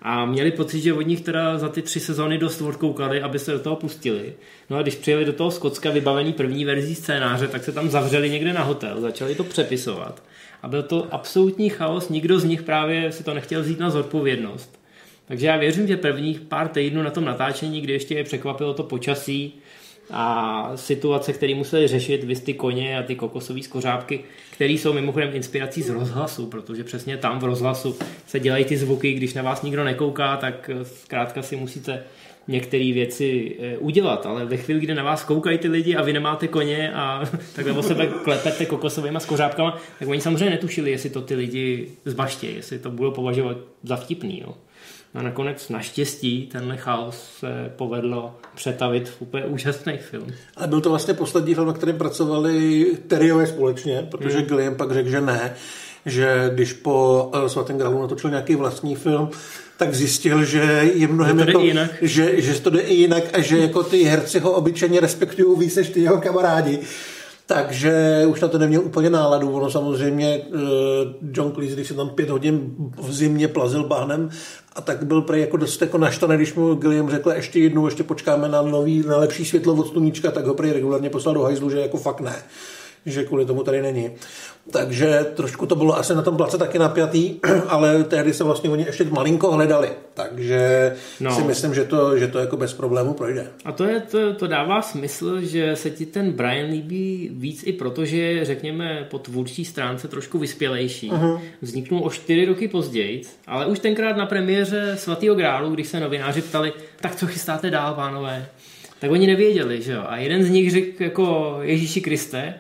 a měli pocit, že od nich teda za ty tři sezóny dost odkoukali, aby se do toho pustili. No a když přijeli do toho Skotska vybavený první verzí scénáře, tak se tam zavřeli někde na hotel, začali to přepisovat. A byl to absolutní chaos, nikdo z nich právě si to nechtěl vzít na zodpovědnost. Takže já věřím, že prvních pár týdnů na tom natáčení, kdy ještě je překvapilo to počasí a situace, které museli řešit, vy ty koně a ty kokosové skořápky, které jsou mimochodem inspirací z rozhlasu, protože přesně tam v rozhlasu se dělají ty zvuky, když na vás nikdo nekouká, tak eh, zkrátka si musíte některé věci eh, udělat, ale ve chvíli, kdy na vás koukají ty lidi a vy nemáte koně a takhle o sebe klepete kokosovými skořápkama, tak oni samozřejmě netušili, jestli to ty lidi zbaštějí, jestli to budou považovat za vtipný. Jo. A nakonec naštěstí tenhle chaos se povedlo přetavit v úplně úžasný film. Ale byl to vlastně poslední film, na kterém pracovali Terryové společně, protože hmm. Gilliam pak řekl, že ne, že když po uh, Svatém Gralu natočil nějaký vlastní film, tak zjistil, že je mnohem Že to jde jako, jinak. Že, že to jde i jinak a že jako ty herci ho obyčejně respektují víc než ty jeho kamarádi. Takže už na to neměl úplně náladu. Ono samozřejmě eh, John Cleese, když se tam pět hodin v zimě plazil bahnem, a tak byl prej jako dost jako naštvaný, když mu Gilliam řekl ještě jednou, ještě počkáme na nový, na lepší světlo od sluníčka, tak ho prej regulárně poslal do hajzlu, že jako fakt ne že kvůli tomu tady není. Takže trošku to bylo asi na tom place taky napjatý, ale tehdy se vlastně oni ještě malinko hledali. Takže no. Si myslím, že to, že to jako bez problému projde. A to, je, to, to dává smysl, že se ti ten Brian líbí víc i proto, že je, řekněme, po tvůrčí stránce trošku vyspělejší. Uh-huh. Vzniknul o čtyři roky později, ale už tenkrát na premiéře Svatého grálu, když se novináři ptali, tak co chystáte dál, pánové? Tak oni nevěděli, že jo? A jeden z nich řekl jako Ježíši Kriste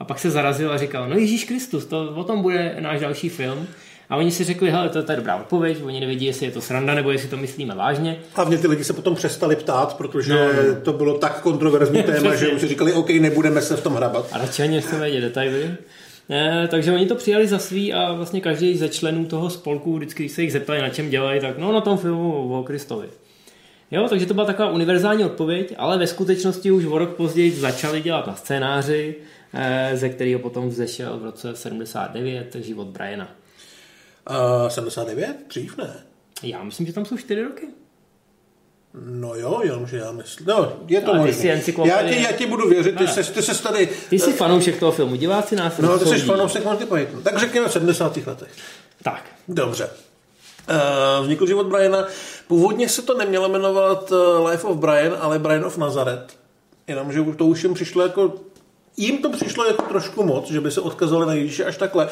a pak se zarazil a říkal, no Ježíš Kristus, to, o tom bude náš další film. A oni si řekli, hele, to, to je dobrá odpověď, oni nevědí, jestli je to sranda, nebo jestli to myslíme vážně. Hlavně ty lidi se potom přestali ptát, protože no. to bylo tak kontroverzní téma, že už si říkali, OK, nebudeme se v tom hrabat. A radši ani nechceme vědět detaily. Ne, takže oni to přijali za svý a vlastně každý ze členů toho spolku, vždycky, když se jich zeptali, na čem dělají, tak no na tom filmu o Kristovi. Jo, takže to byla taková univerzální odpověď, ale ve skutečnosti už o rok později začali dělat na scénáři, eh, ze kterého potom vzešel v roce 79 život Briana. Uh, 79? Dřív ne. Já myslím, že tam jsou 4 roky. No jo, jenomže já myslím. No, je to možné. Já ti, já ti budu věřit, ty se, ty se tady... Ty jsi fanoušek toho filmu, diváci nás No, ty jsi fanoušek Monty Python. Tak řekněme v 70. letech. Tak, Dobře. Uh, vznikl život Briana. Původně se to nemělo jmenovat Life of Brian, ale Brian of Nazareth. Jenomže to už jim přišlo jako jim to přišlo jako trošku moc, že by se odkazali na Ježíše až takhle,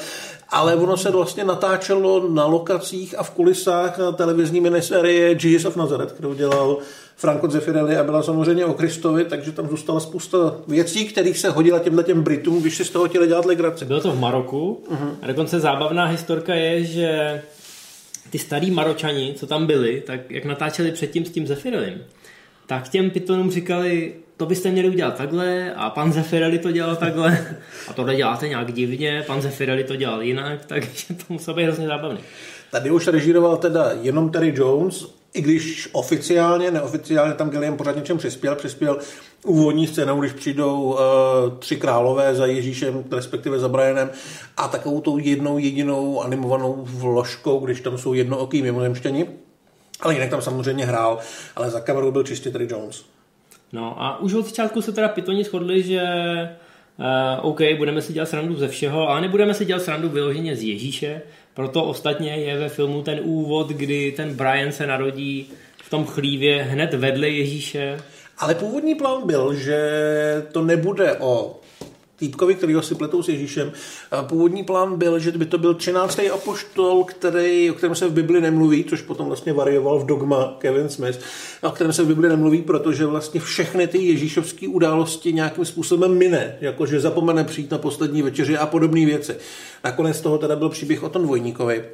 ale ono se vlastně natáčelo na lokacích a v kulisách na televizní miniserie Jesus of Nazareth, kterou dělal Franco Zeffirelli a byla samozřejmě o Kristovi, takže tam zůstala spousta věcí, kterých se hodila těmhle těm Britům, když si z toho chtěli dělat legraci. Bylo to v Maroku uh-huh. a dokonce zábavná historka je, že ty starý Maročani, co tam byli, tak jak natáčeli předtím s tím Zefirelim, tak těm pitonům říkali, to byste měli udělat takhle a pan Zeffirelli to dělal takhle a tohle děláte nějak divně, pan Zeffirelli to dělal jinak, takže to muselo být hrozně zábavný. Tady už režíroval teda jenom Terry Jones, i když oficiálně, neoficiálně tam Gilliam pořád něčem přispěl, přispěl úvodní scénou, když přijdou uh, tři králové za Ježíšem, respektive za Brianem a takovou tou jednou jedinou animovanou vložkou, když tam jsou jednooký mimozemštěni. Ale jinak tam samozřejmě hrál, ale za kamerou byl čistě Terry Jones. No a už od začátku se teda pitoni shodli, že uh, OK, budeme si dělat srandu ze všeho, ale nebudeme si dělat srandu vyloženě z Ježíše, proto ostatně je ve filmu ten úvod, kdy ten Brian se narodí v tom chlívě hned vedle Ježíše. Ale původní plán byl, že to nebude o týpkovi, který ho si pletou s Ježíšem. Původní plán byl, že by to byl 13. apoštol, který, o kterém se v Bibli nemluví, což potom vlastně varioval v dogma Kevin Smith, o kterém se v Bibli nemluví, protože vlastně všechny ty ježíšovské události nějakým způsobem mine, jakože zapomene přijít na poslední večeři a podobné věci. Nakonec toho teda byl příběh o tom dvojníkovi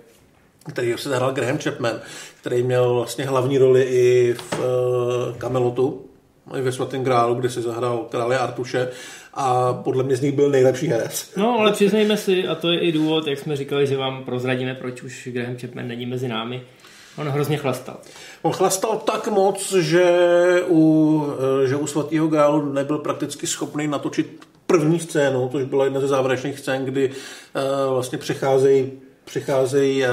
který se zahrál Graham Chapman, který měl vlastně hlavní roli i v uh, i ve Svatém grálu, kde se zahrál krále Artuše a podle mě z nich byl nejlepší herec. No, ale přiznejme si, a to je i důvod, jak jsme říkali, že vám prozradíme, proč už Graham Chapman není mezi námi. On hrozně chlastal. On chlastal tak moc, že u, eh, že u svatého grálu nebyl prakticky schopný natočit první scénu, což byla jedna ze závěrečných scén, kdy uh, vlastně přecházejí přicházejí uh,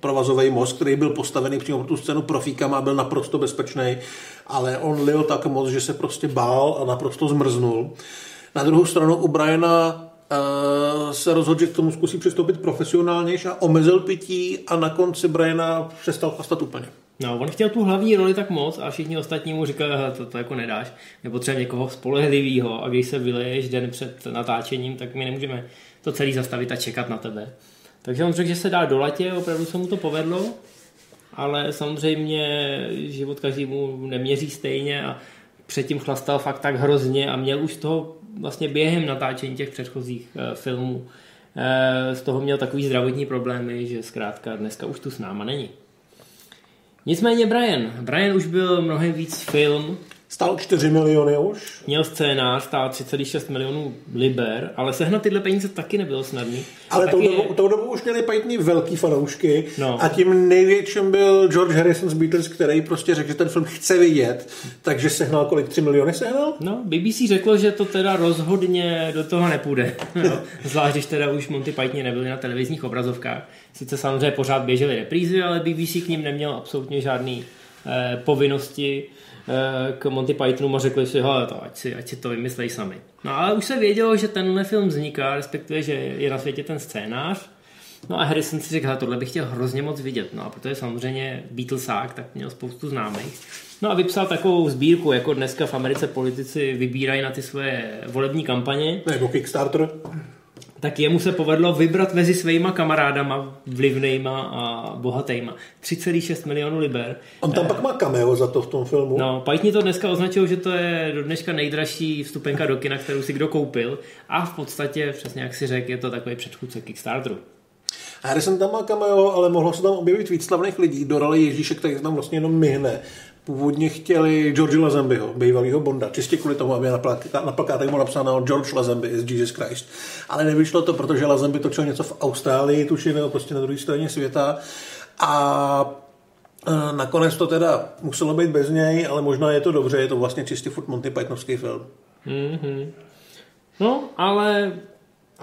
provazový most, který byl postavený přímo pro tu scénu profíkama a byl naprosto bezpečný, ale on lil tak moc, že se prostě bál a naprosto zmrznul. Na druhou stranu u Briana uh, se rozhodl, že k tomu zkusí přistoupit profesionálnější a omezil pití a na konci Briana přestal chlastat úplně. No, on chtěl tu hlavní roli tak moc a všichni ostatní mu říkali, že to, to jako nedáš, nebo třeba někoho spolehlivého a když se vyleješ den před natáčením, tak my nemůžeme to celý zastavit a čekat na tebe. Takže on řekl, že se dá do latě, opravdu se mu to povedlo, ale samozřejmě život každému neměří stejně a předtím chlastal fakt tak hrozně a měl už toho vlastně během natáčení těch předchozích uh, filmů uh, z toho měl takový zdravotní problémy, že zkrátka dneska už tu s náma není. Nicméně Brian. Brian už byl mnohem víc film, Stál 4 miliony už. Měl scénář, stál 3,6 milionů liber, ale sehnat tyhle peníze taky nebylo snadný. Ale tou dobu, tou dobu už měli pajitní velký fanoušky no. a tím největším byl George Harrison z Beatles, který prostě řekl, že ten film chce vidět, takže sehnal kolik? 3 miliony sehnal? No, BBC řeklo, že to teda rozhodně do toho nepůjde. No, zvlášť, když teda už Monty Python nebyli na televizních obrazovkách. Sice samozřejmě pořád běžely reprízy, ale BBC k ním neměl absolutně žádný eh, povinnosti k Monty Pythonu a řekli si, hele, to, ať, si, ať si to vymyslej sami. No ale už se vědělo, že tenhle film vzniká, respektive, že je na světě ten scénář. No a Harrison si řekl, tohle bych chtěl hrozně moc vidět. No a protože samozřejmě Beatlesák, tak měl spoustu známých. No a vypsal takovou sbírku, jako dneska v Americe politici vybírají na ty své volební kampaně. Nebo Kickstarter tak jemu se povedlo vybrat mezi svýma kamarádama vlivnejma a bohatýma 3,6 milionů liber. On tam eh, pak má cameo za to v tom filmu. No, Pajtní to dneska označil, že to je do dneška nejdražší vstupenka do kina, kterou si kdo koupil a v podstatě, přesně jak si řekl, je to takový předchůdce Kickstarteru. Harrison tam má cameo, ale mohlo se tam objevit víc slavných lidí. Do roli Ježíšek, který tam vlastně jenom myhne. Původně chtěli George Lazenbyho, bývalého Bonda, čistě kvůli tomu, aby na, na plakátech bylo napsáno George Lazenby is Jesus Christ. Ale nevyšlo to, protože Lazenby točil něco v Austrálii, tuším, nebo prostě na druhé straně světa. A e, Nakonec to teda muselo být bez něj, ale možná je to dobře, je to vlastně čistě furt Monty Pythonovský film. Mm-hmm. No, ale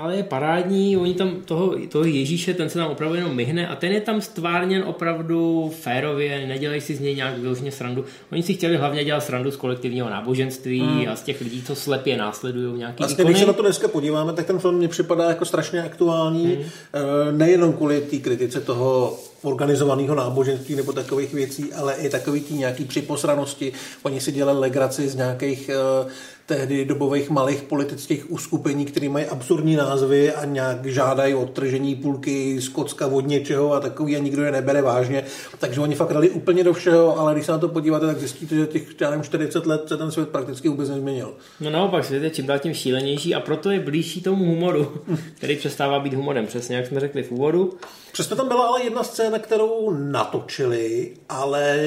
ale je parádní, oni tam toho, toho Ježíše, ten se tam opravdu jenom myhne a ten je tam stvárněn opravdu férově, nedělají si z něj nějak vyloženě srandu. Oni si chtěli hlavně dělat srandu z kolektivního náboženství hmm. a z těch lidí, co slepě následují nějaký Vlastně, když se na to dneska podíváme, tak ten film mi připadá jako strašně aktuální, hmm. Eh, nejenom kvůli té kritice toho organizovaného náboženství nebo takových věcí, ale i takový tí nějaký připosranosti. Oni si dělali legraci z nějakých uh, tehdy dobových malých politických uskupení, které mají absurdní názvy a nějak žádají odtržení půlky z kocka od něčeho a takový a nikdo je nebere vážně. Takže oni fakt dali úplně do všeho, ale když se na to podíváte, tak zjistíte, že těch já nevím, 40 let se ten svět prakticky vůbec nezměnil. No naopak, svět je čím dál tím šílenější a proto je blížší tomu humoru, který přestává být humorem, přesně jak jsme řekli v úvodu. Přesto tam byla ale jedna scéna, kterou natočili, ale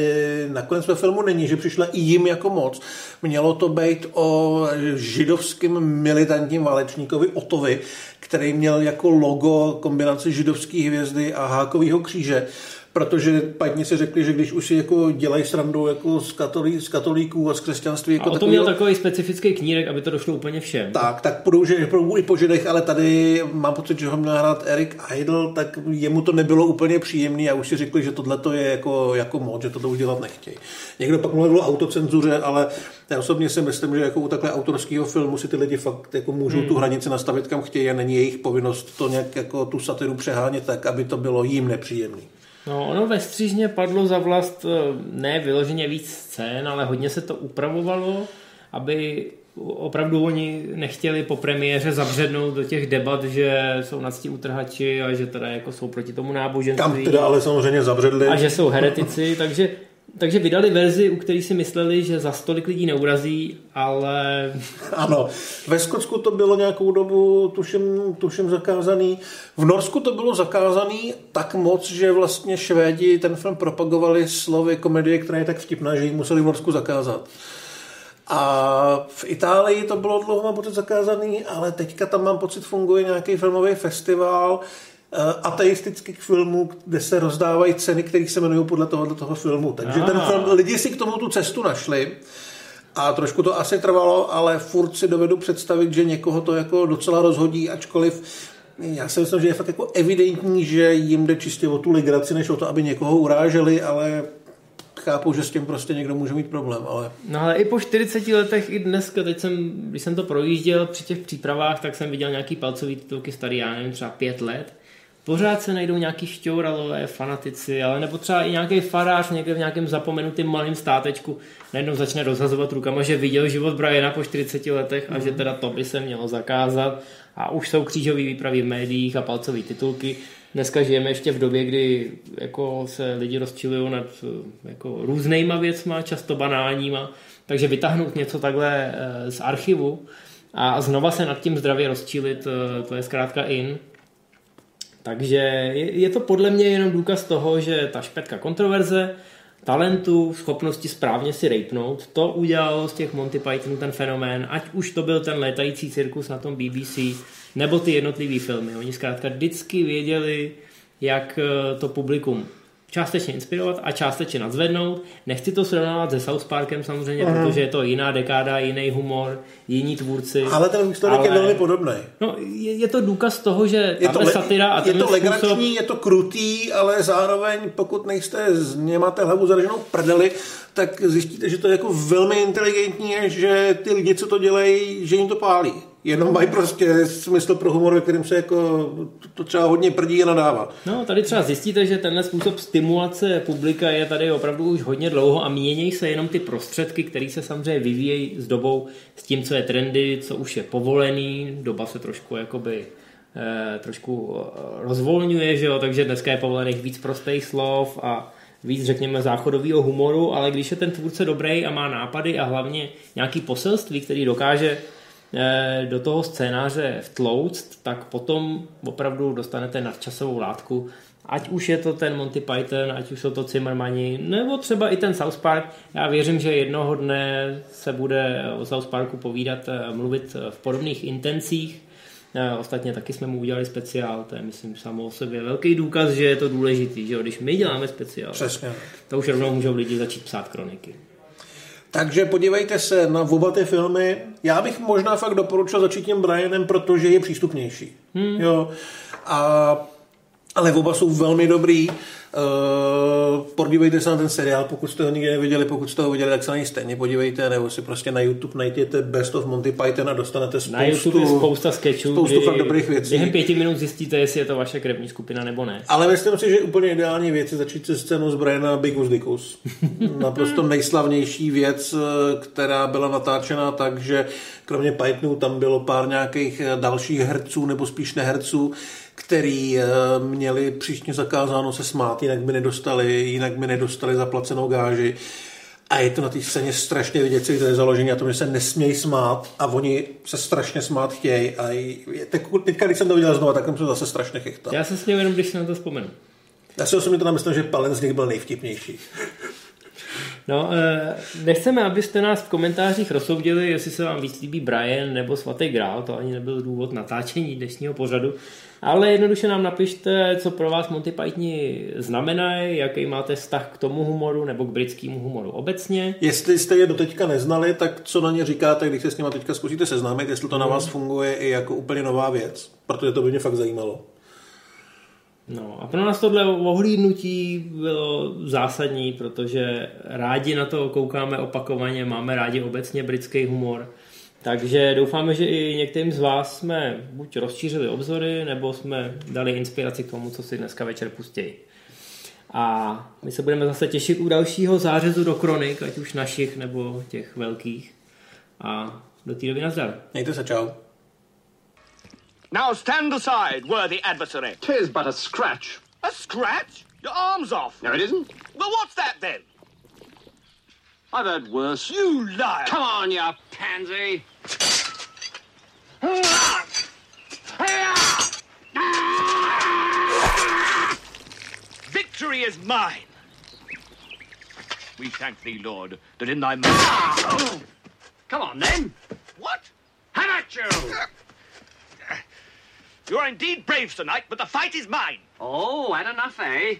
nakonec ve filmu není, že přišla i jim jako moc. Mělo to být o židovském militantním válečníkovi Otovi, který měl jako logo kombinaci židovské hvězdy a hákového kříže protože padni si řekli, že když už si jako dělají srandu jako z, katolí, z katolíků a z křesťanství. Jako a o tom měl takový specifický knírek, aby to došlo úplně všem. Tak, tak půjdou, že půjdou i po židech, ale tady mám pocit, že ho měl hrát Erik Idle, tak jemu to nebylo úplně příjemný a už si řekli, že tohle to je jako, jako moc, že to, to už dělat nechtějí. Někdo pak mluvil o autocenzuře, ale já osobně si myslím, že jako u takhle autorského filmu si ty lidi fakt jako můžou hmm. tu hranici nastavit kam chtějí a není jejich povinnost to nějak jako tu satiru přehánět tak, aby to bylo jim nepříjemný. No, ono ve střížně padlo za vlast eh, ne vyloženě víc scén, ale hodně se to upravovalo, aby opravdu oni nechtěli po premiéře zabřednout do těch debat, že jsou nadstí utrhači a že teda jako jsou proti tomu náboženství. Tam teda ale samozřejmě zabředli. A že jsou heretici, takže takže vydali verzi, u které si mysleli, že za stolik lidí neurazí, ale... Ano, ve Skotsku to bylo nějakou dobu, tuším, tuším zakázaný. V Norsku to bylo zakázaný tak moc, že vlastně Švédi ten film propagovali slovy komedie, která je tak vtipná, že ji museli v Norsku zakázat. A v Itálii to bylo dlouho, mám pocit, zakázaný, ale teďka tam mám pocit, funguje nějaký filmový festival, ateistických filmů, kde se rozdávají ceny, které se jmenují podle tohoto toho filmu. Takže ten film, lidi si k tomu tu cestu našli. A trošku to asi trvalo, ale furt si dovedu představit, že někoho to jako docela rozhodí, ačkoliv já si myslím, že je fakt jako evidentní, že jim jde čistě o tu legraci, než o to, aby někoho uráželi, ale chápu, že s tím prostě někdo může mít problém, ale... No ale i po 40 letech, i dneska, teď jsem, když jsem to projížděl při těch přípravách, tak jsem viděl nějaký palcový titulky starý, já nevím, třeba pět let pořád se najdou nějaký šťouralové fanatici, ale nebo třeba i nějaký farář někde v nějakém zapomenutém malém státečku najednou začne rozhazovat rukama, že viděl život Briana po 40 letech a mm. že teda to by se mělo zakázat a už jsou křížové výpravy v médiích a palcové titulky. Dneska žijeme ještě v době, kdy jako se lidi rozčilují nad jako různýma věcma, často banálníma, takže vytáhnout něco takhle eh, z archivu a znova se nad tím zdravě rozčilit, eh, to je zkrátka in. Takže je, to podle mě jenom důkaz toho, že ta špetka kontroverze, talentu, schopnosti správně si rejpnout, to udělalo z těch Monty Pythonů ten fenomén, ať už to byl ten létající cirkus na tom BBC, nebo ty jednotlivé filmy. Oni zkrátka vždycky věděli, jak eh, to publikum částečně inspirovat a částečně nadzvednout. Nechci to srovnávat se South Parkem samozřejmě, uh-huh. protože je to jiná dekáda, jiný humor, jiní tvůrci. Ale ten historik ale... je velmi podobný. No, je, je, to důkaz toho, že je to le... satira a Je to legrační, způsob... je to krutý, ale zároveň pokud nejste z němáte hlavu zaraženou prdeli, tak zjistíte, že to je jako velmi inteligentní, že ty lidi, co to dělají, že jim to pálí. Jenom mají prostě smysl pro humor, ve kterým se jako to třeba hodně prdí a nadává. No, tady třeba zjistíte, že tenhle způsob stimulace publika je tady opravdu už hodně dlouho a měnějí se jenom ty prostředky, které se samozřejmě vyvíjejí s dobou, s tím, co je trendy, co už je povolený, doba se trošku jakoby eh, trošku eh, rozvolňuje, že jo? takže dneska je povolených víc prostých slov a víc, řekněme, záchodového humoru, ale když je ten tvůrce dobrý a má nápady a hlavně nějaký poselství, který dokáže do toho scénáře vtlouct, tak potom opravdu dostanete nadčasovou látku. Ať už je to ten Monty Python, ať už jsou to Zimmermani, nebo třeba i ten South Park. Já věřím, že jednoho dne se bude o South Parku povídat, eh, mluvit v podobných intencích. Eh, ostatně taky jsme mu udělali speciál, to je myslím samo o sobě velký důkaz, že je to důležitý, že když my děláme speciál, Přesně. to už rovnou můžou lidi začít psát kroniky. Takže podívejte se na oba ty filmy. Já bych možná fakt doporučil začít tím Brianem, protože je přístupnější. Hmm. Jo. A, ale oba jsou velmi dobrý. Uh, podívejte se na ten seriál, pokud jste ho nikdy neviděli, pokud jste ho viděli, tak se na něj stejně podívejte, nebo si prostě na YouTube najděte Best of Monty Python a dostanete spoustu, na YouTube je spousta sketchů, spoustu fakt dobrých věcí. Během pěti minut zjistíte, jestli je to vaše krevní skupina nebo ne. Ale myslím si, že úplně ideální věc je začít se scénou z Briana Bigus Dickus. Naprosto nejslavnější věc, která byla natáčena tak, že kromě Pythonů tam bylo pár nějakých dalších herců, nebo spíš neherců, který eh, měli příště zakázáno se smát, jinak by nedostali, jinak by nedostali zaplacenou gáži. A je to na té scéně strašně vidět, celý to je založení a to, že se nesmějí smát a oni se strašně smát chtějí. A je, teďka, když jsem to viděl znovu, tak jsem se zase strašně chychtal. Já se směju jenom, když se na to vzpomenu. Já si osobně to myslím, že Palen z nich byl nejvtipnější. No, eh, nechceme, abyste nás v komentářích rozsoudili, jestli se vám víc líbí Brian nebo Svatý Grál, to ani nebyl důvod natáčení dnešního pořadu, ale jednoduše nám napište, co pro vás Monty Pythoni znamenají, jaký máte vztah k tomu humoru nebo k britskému humoru obecně. Jestli jste je doteďka neznali, tak co na ně říkáte, když se s nimi teďka zkusíte seznámit, jestli to na vás funguje i jako úplně nová věc, protože to by mě fakt zajímalo. No a pro nás tohle ohlídnutí bylo zásadní, protože rádi na to koukáme opakovaně, máme rádi obecně britský humor. Takže doufáme, že i některým z vás jsme buď rozšířili obzory, nebo jsme dali inspiraci k tomu, co si dneska večer pustí. A my se budeme zase těšit u dalšího zářezu do kronik, ať už našich nebo těch velkých. A do té doby nazdar. Mějte se, čau. Now stand aside, worthy adversary. Tis but a scratch. A scratch? Your arm's off. No, it isn't. Well, what's that then? I've heard worse. You liar! Come on, you pansy. Victory is mine. We thank thee, Lord, that in thy mouth. Come on, then. What? Have at you. You are indeed brave, tonight, but the fight is mine. Oh, had enough, eh?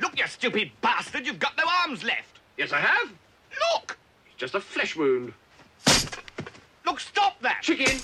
Look, you stupid bastard, you've got no arms left. Yes, I have. Look! It's Just a flesh wound. Look, stop that! Chicken.